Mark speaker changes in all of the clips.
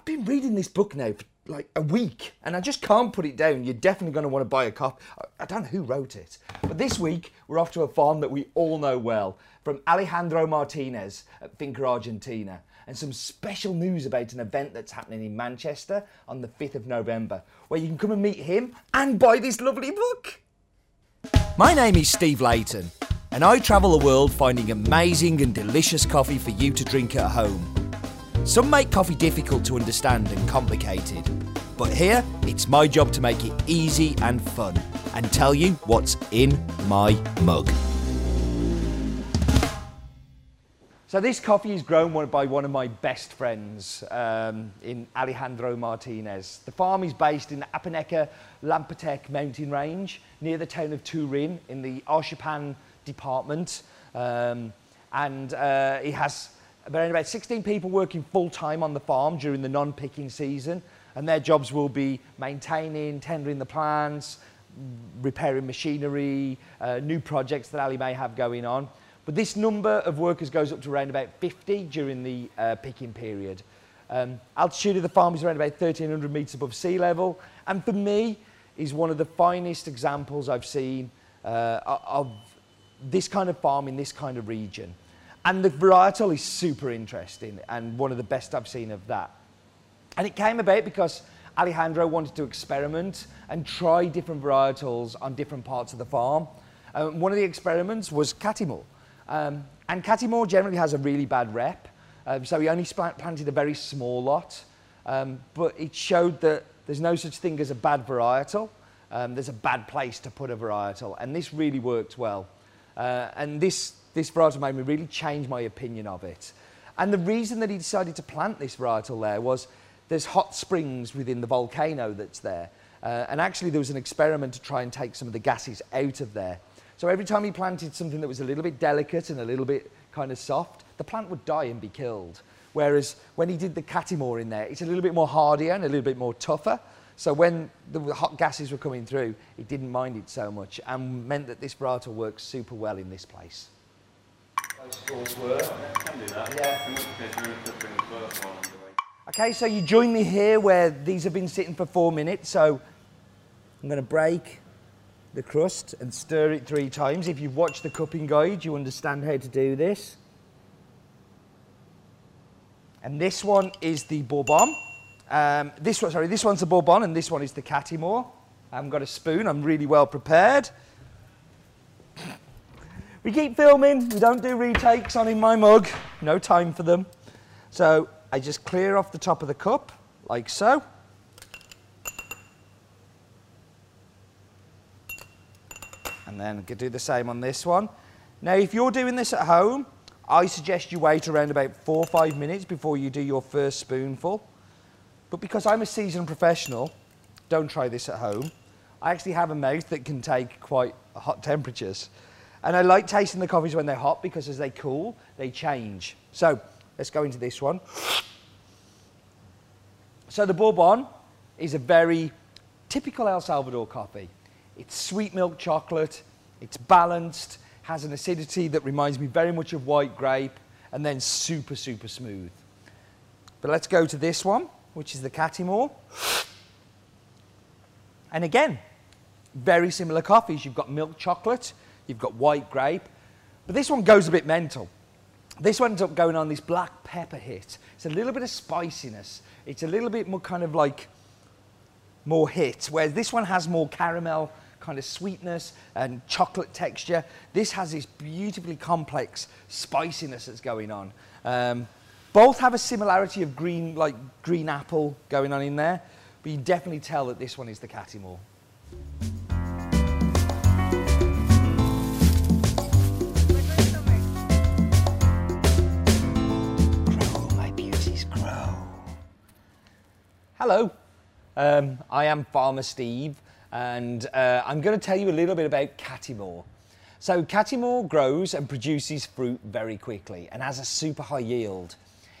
Speaker 1: I've been reading this book now for like a week and I just can't put it down. You're definitely going to want to buy a copy. I don't know who wrote it. But this week, we're off to a farm that we all know well from Alejandro Martinez at Finca Argentina. And some special news about an event that's happening in Manchester on the 5th of November, where you can come and meet him and buy this lovely book. My name is Steve Leighton, and I travel the world finding amazing and delicious coffee for you to drink at home. Some make coffee difficult to understand and complicated, but here it's my job to make it easy and fun and tell you what's in my mug. So this coffee is grown by one of my best friends um, in Alejandro Martinez. The farm is based in the Apaneca Ilamatepec mountain range near the town of Turin in the Ahuachapán department. Um, and uh, he has around about 16 people working full-time on the farm during the non-picking season. And their jobs will be maintaining, tendering the plants, repairing machinery, uh, new projects that Ali may have going on. But this number of workers goes up to around about 50 during the uh, picking period. Um, altitude of the farm is around about 1,300 metres above sea level. And for me, is one of the finest examples I've seen uh, of this kind of farm in this kind of region. And the varietal is super interesting and one of the best I've seen of that. And it came about because Alejandro wanted to experiment and try different varietals on different parts of the farm. Um, one of the experiments was Catimor. Um, and Catimor generally has a really bad rep. Um, so he only planted a very small lot. Um, but it showed that there's no such thing as a bad varietal. Um, there's a bad place to put a varietal. And this really worked well. Uh, and this, this varietal made me really change my opinion of it. And the reason that he decided to plant this varietal there was there's hot springs within the volcano that's there. Uh, and actually there was an experiment to try and take some of the gases out of there. So every time he planted something that was a little bit delicate and a little bit kind of soft, the plant would die and be killed. Whereas when he did the Catimor in there, it's a little bit more hardier and a little bit more tougher. So when the hot gases were coming through, it didn't mind it so much and meant that this varietal works super well in this place. Okay, so you join me here where these have been sitting for four minutes. So I'm going to break the crust and stir it three times. If you've watched the cupping guide, you understand how to do this. And this one is the Bourbon. Um, this one, sorry, this one's the Bourbon and this one is the Catimor. I haven't got a spoon, I'm really well prepared. We keep filming, we don't do retakes on in my mug, no time for them. So I just clear off the top of the cup, like so. And then do the same on this one. Now, if you're doing this at home, I suggest you wait around about four or five minutes before you do your first spoonful. But because I'm a seasoned professional, don't try this at home. I actually have a mouth that can take quite hot temperatures. And I like tasting the coffees when they're hot because as they cool, they change. So let's go into this one. So the Bourbon is a very typical El Salvador coffee. It's sweet milk chocolate, it's balanced, has an acidity that reminds me very much of white grape, and then super, super smooth. But let's go to this one, which is the Catimor. And again, very similar coffees. You've got milk chocolate, you've got white grape, but this one goes a bit mental. This one ends up going on this black pepper hit. It's a little bit of spiciness. It's a little bit more kind of like more hit, whereas this one has more caramel kind of sweetness and chocolate texture. This has this beautifully complex spiciness that's going on. Um, both have a similarity of green, like green apple going on in there, but you definitely tell that this one is the Catimor. Hello, um, I am Farmer Steve and uh, I'm going to tell you a little bit about Catimor. So Catimor grows and produces fruit very quickly and has a super high yield.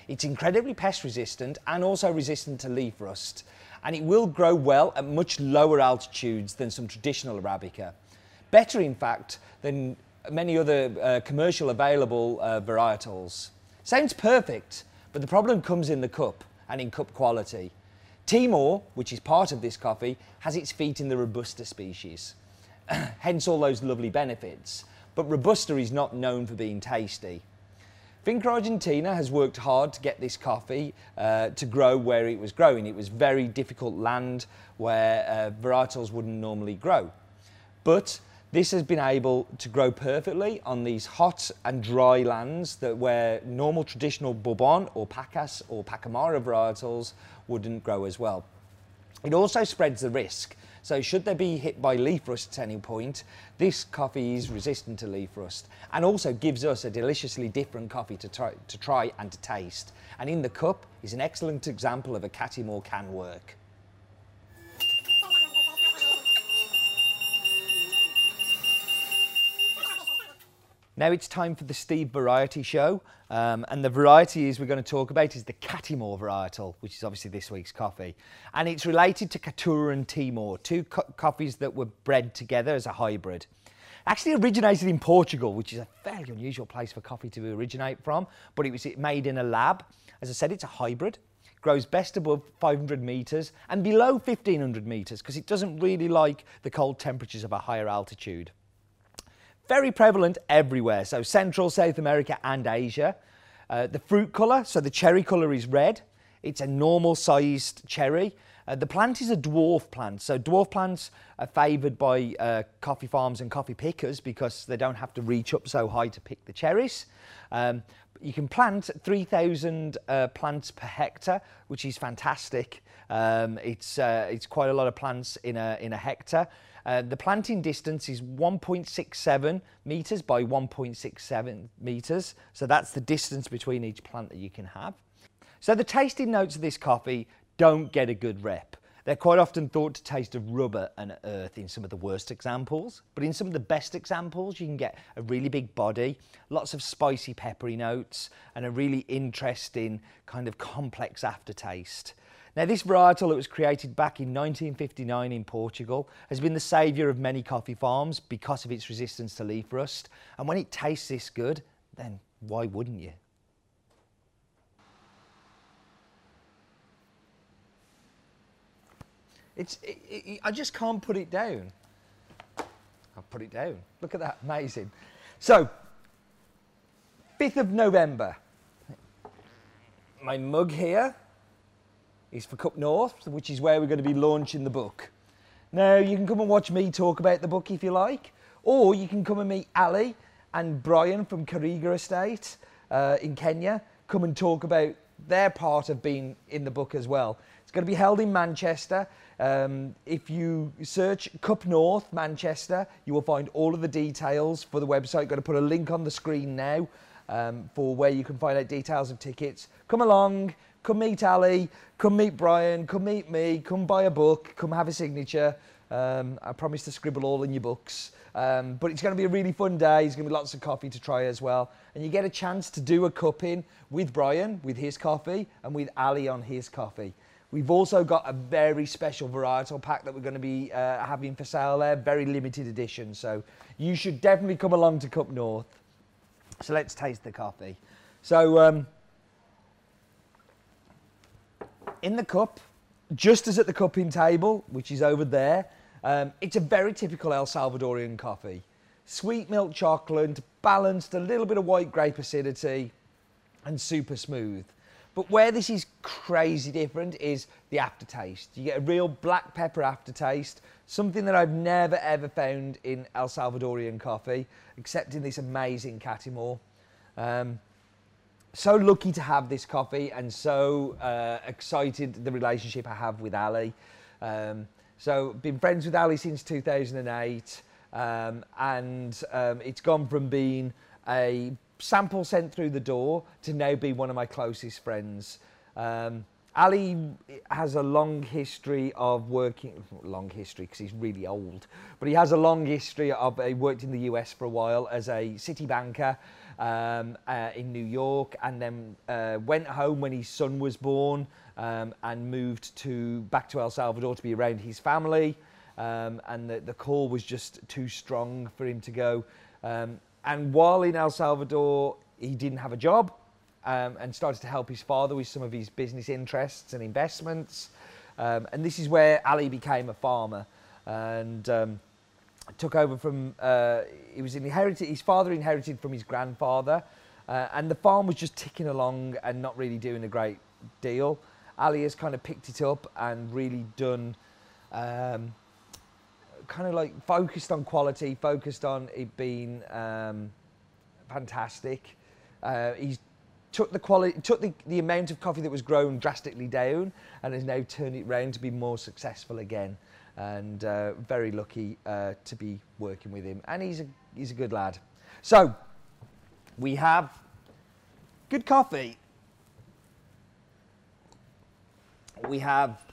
Speaker 1: It's incredibly pest resistant and also resistant to leaf rust and it will grow well at much lower altitudes than some traditional Arabica. Better in fact than many other uh, commercial available uh, varietals. Sounds perfect, but the problem comes in the cup and in cup quality. Timor, which is part of this coffee, has its feet in the Robusta species, hence all those lovely benefits. But Robusta is not known for being tasty. Finca Argentina has worked hard to get this coffee uh, to grow where it was growing. It was very difficult land where uh, varietals wouldn't normally grow. But this has been able to grow perfectly on these hot and dry lands that where normal traditional Bourbon or Pacas or Pacamara varietals wouldn't grow as well. It also spreads the risk. So should they be hit by leaf rust at any point, this coffee is resistant to leaf rust and also gives us a deliciously different coffee to try, to try and to taste. And in the cup is an excellent example of a Catimor can work. Now it's time for the Steve Variety Show, um, and the varieties we're going to talk about is the Catimor varietal, which is obviously this week's coffee. And it's related to Caturra and Timor, two co coffees that were bred together as a hybrid. Actually originated in Portugal, which is a fairly unusual place for coffee to originate from, but it was made in a lab. As I said, it's a hybrid grows best above 500 metres and below 1500 metres because it doesn't really like the cold temperatures of a higher altitude very prevalent everywhere, so Central, South America and Asia. Uh, the fruit colour, so the cherry colour is red. It's a normal sized cherry. Uh, the plant is a dwarf plant, so dwarf plants are favoured by uh, coffee farms and coffee pickers because they don't have to reach up so high to pick the cherries. Um, you can plant 3,000 uh, plants per hectare, which is fantastic. Um, it's, uh, it's quite a lot of plants in a, in a hectare. Uh, the planting distance is 1.67 metres by 1.67 metres. So that's the distance between each plant that you can have. So the tasting notes of this coffee don't get a good rep. They're quite often thought to taste of rubber and earth in some of the worst examples, but in some of the best examples, you can get a really big body, lots of spicy, peppery notes, and a really interesting kind of complex aftertaste. Now, this varietal that was created back in 1959 in Portugal has been the saviour of many coffee farms because of its resistance to leaf rust. And when it tastes this good, then why wouldn't you? It's, it, it, I just can't put it down. I'll put it down. Look at that, amazing. So, 5th of November. My mug here is for Cup North, which is where we're going to be launching the book. Now, you can come and watch me talk about the book if you like, or you can come and meet Ali and Brian from Kariga Estate uh, in Kenya, come and talk about their part of being in the book as well. It's going to be held in Manchester. Um, if you search Cup North Manchester, you will find all of the details for the website. Going to put a link on the screen now um, for where you can find out details of tickets. Come along, Come meet Ali, come meet Brian, come meet me, come buy a book, come have a signature. Um, I promise to scribble all in your books. Um, but it's going to be a really fun day. There's going to be lots of coffee to try as well. And you get a chance to do a cupping with Brian, with his coffee, and with Ali on his coffee. We've also got a very special varietal pack that we're going to be uh, having for sale there, very limited edition. So you should definitely come along to Cup North. So let's taste the coffee. So um, in the cup, just as at the cupping table, which is over there, um, it's a very typical El Salvadorian coffee. Sweet milk chocolate, balanced, a little bit of white grape acidity, and super smooth. But where this is crazy different is the aftertaste. You get a real black pepper aftertaste, something that I've never ever found in El Salvadorian coffee, except in this amazing Catimor. Um, so lucky to have this coffee and so uh, excited the relationship I have with Ali. Um, so been friends with Ali since 2008 um, and um, it's gone from being a sample sent through the door to now be one of my closest friends. Um, Ali has a long history of working, long history because he's really old, but he has a long history of, he worked in the US for a while as a city banker um, uh, in New York and then uh, went home when his son was born um, and moved to back to El Salvador to be around his family. Um, and the, the call was just too strong for him to go. Um, and while in El Salvador, he didn't have a job. um, and started to help his father with some of his business interests and investments. Um, and this is where Ali became a farmer and um, took over from, uh, he was inherited, his father inherited from his grandfather. Uh, and the farm was just ticking along and not really doing a great deal. Ali has kind of picked it up and really done, um, kind of like focused on quality, focused on it being um, fantastic. Uh, he's took the quality, took the, the amount of coffee that was grown drastically down, and has now turned it round to be more successful again. And uh, very lucky uh, to be working with him, and he's a he's a good lad. So we have good coffee. We have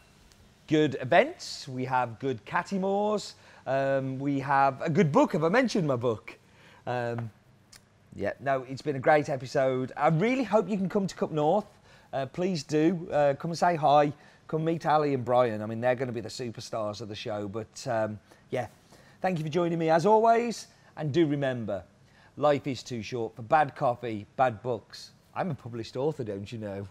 Speaker 1: good events. We have good Catimors. Um, we have a good book. Have I mentioned my book? Um, yeah, no, it's been a great episode. I really hope you can come to Cup North. Uh, please do uh, come and say hi. Come meet Ali and Brian. I mean, they're going to be the superstars of the show. But um, yeah, thank you for joining me as always. And do remember, life is too short for bad coffee, bad books. I'm a published author, don't you know?